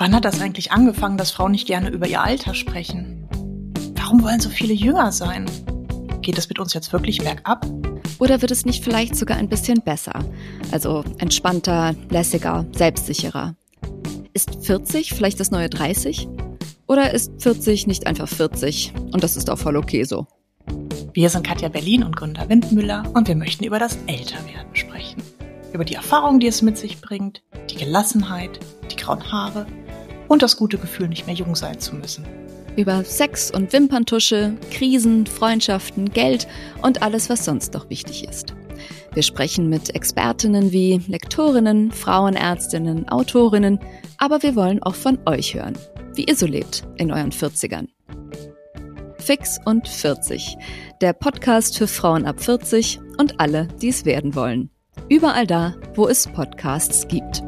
Wann hat das eigentlich angefangen, dass Frauen nicht gerne über ihr Alter sprechen? Warum wollen so viele jünger sein? Geht es mit uns jetzt wirklich bergab? Oder wird es nicht vielleicht sogar ein bisschen besser? Also entspannter, lässiger, selbstsicherer. Ist 40 vielleicht das neue 30? Oder ist 40 nicht einfach 40? Und das ist auch voll okay so. Wir sind Katja Berlin und Gründer Windmüller und wir möchten über das Älterwerden sprechen. Über die Erfahrung, die es mit sich bringt, die Gelassenheit, die grauen Haare und das gute Gefühl, nicht mehr jung sein zu müssen. Über Sex und Wimperntusche, Krisen, Freundschaften, Geld und alles, was sonst noch wichtig ist. Wir sprechen mit Expertinnen wie Lektorinnen, Frauenärztinnen, Autorinnen, aber wir wollen auch von euch hören, wie ihr so lebt in euren 40ern. Fix und 40, der Podcast für Frauen ab 40 und alle, die es werden wollen. Überall da, wo es Podcasts gibt.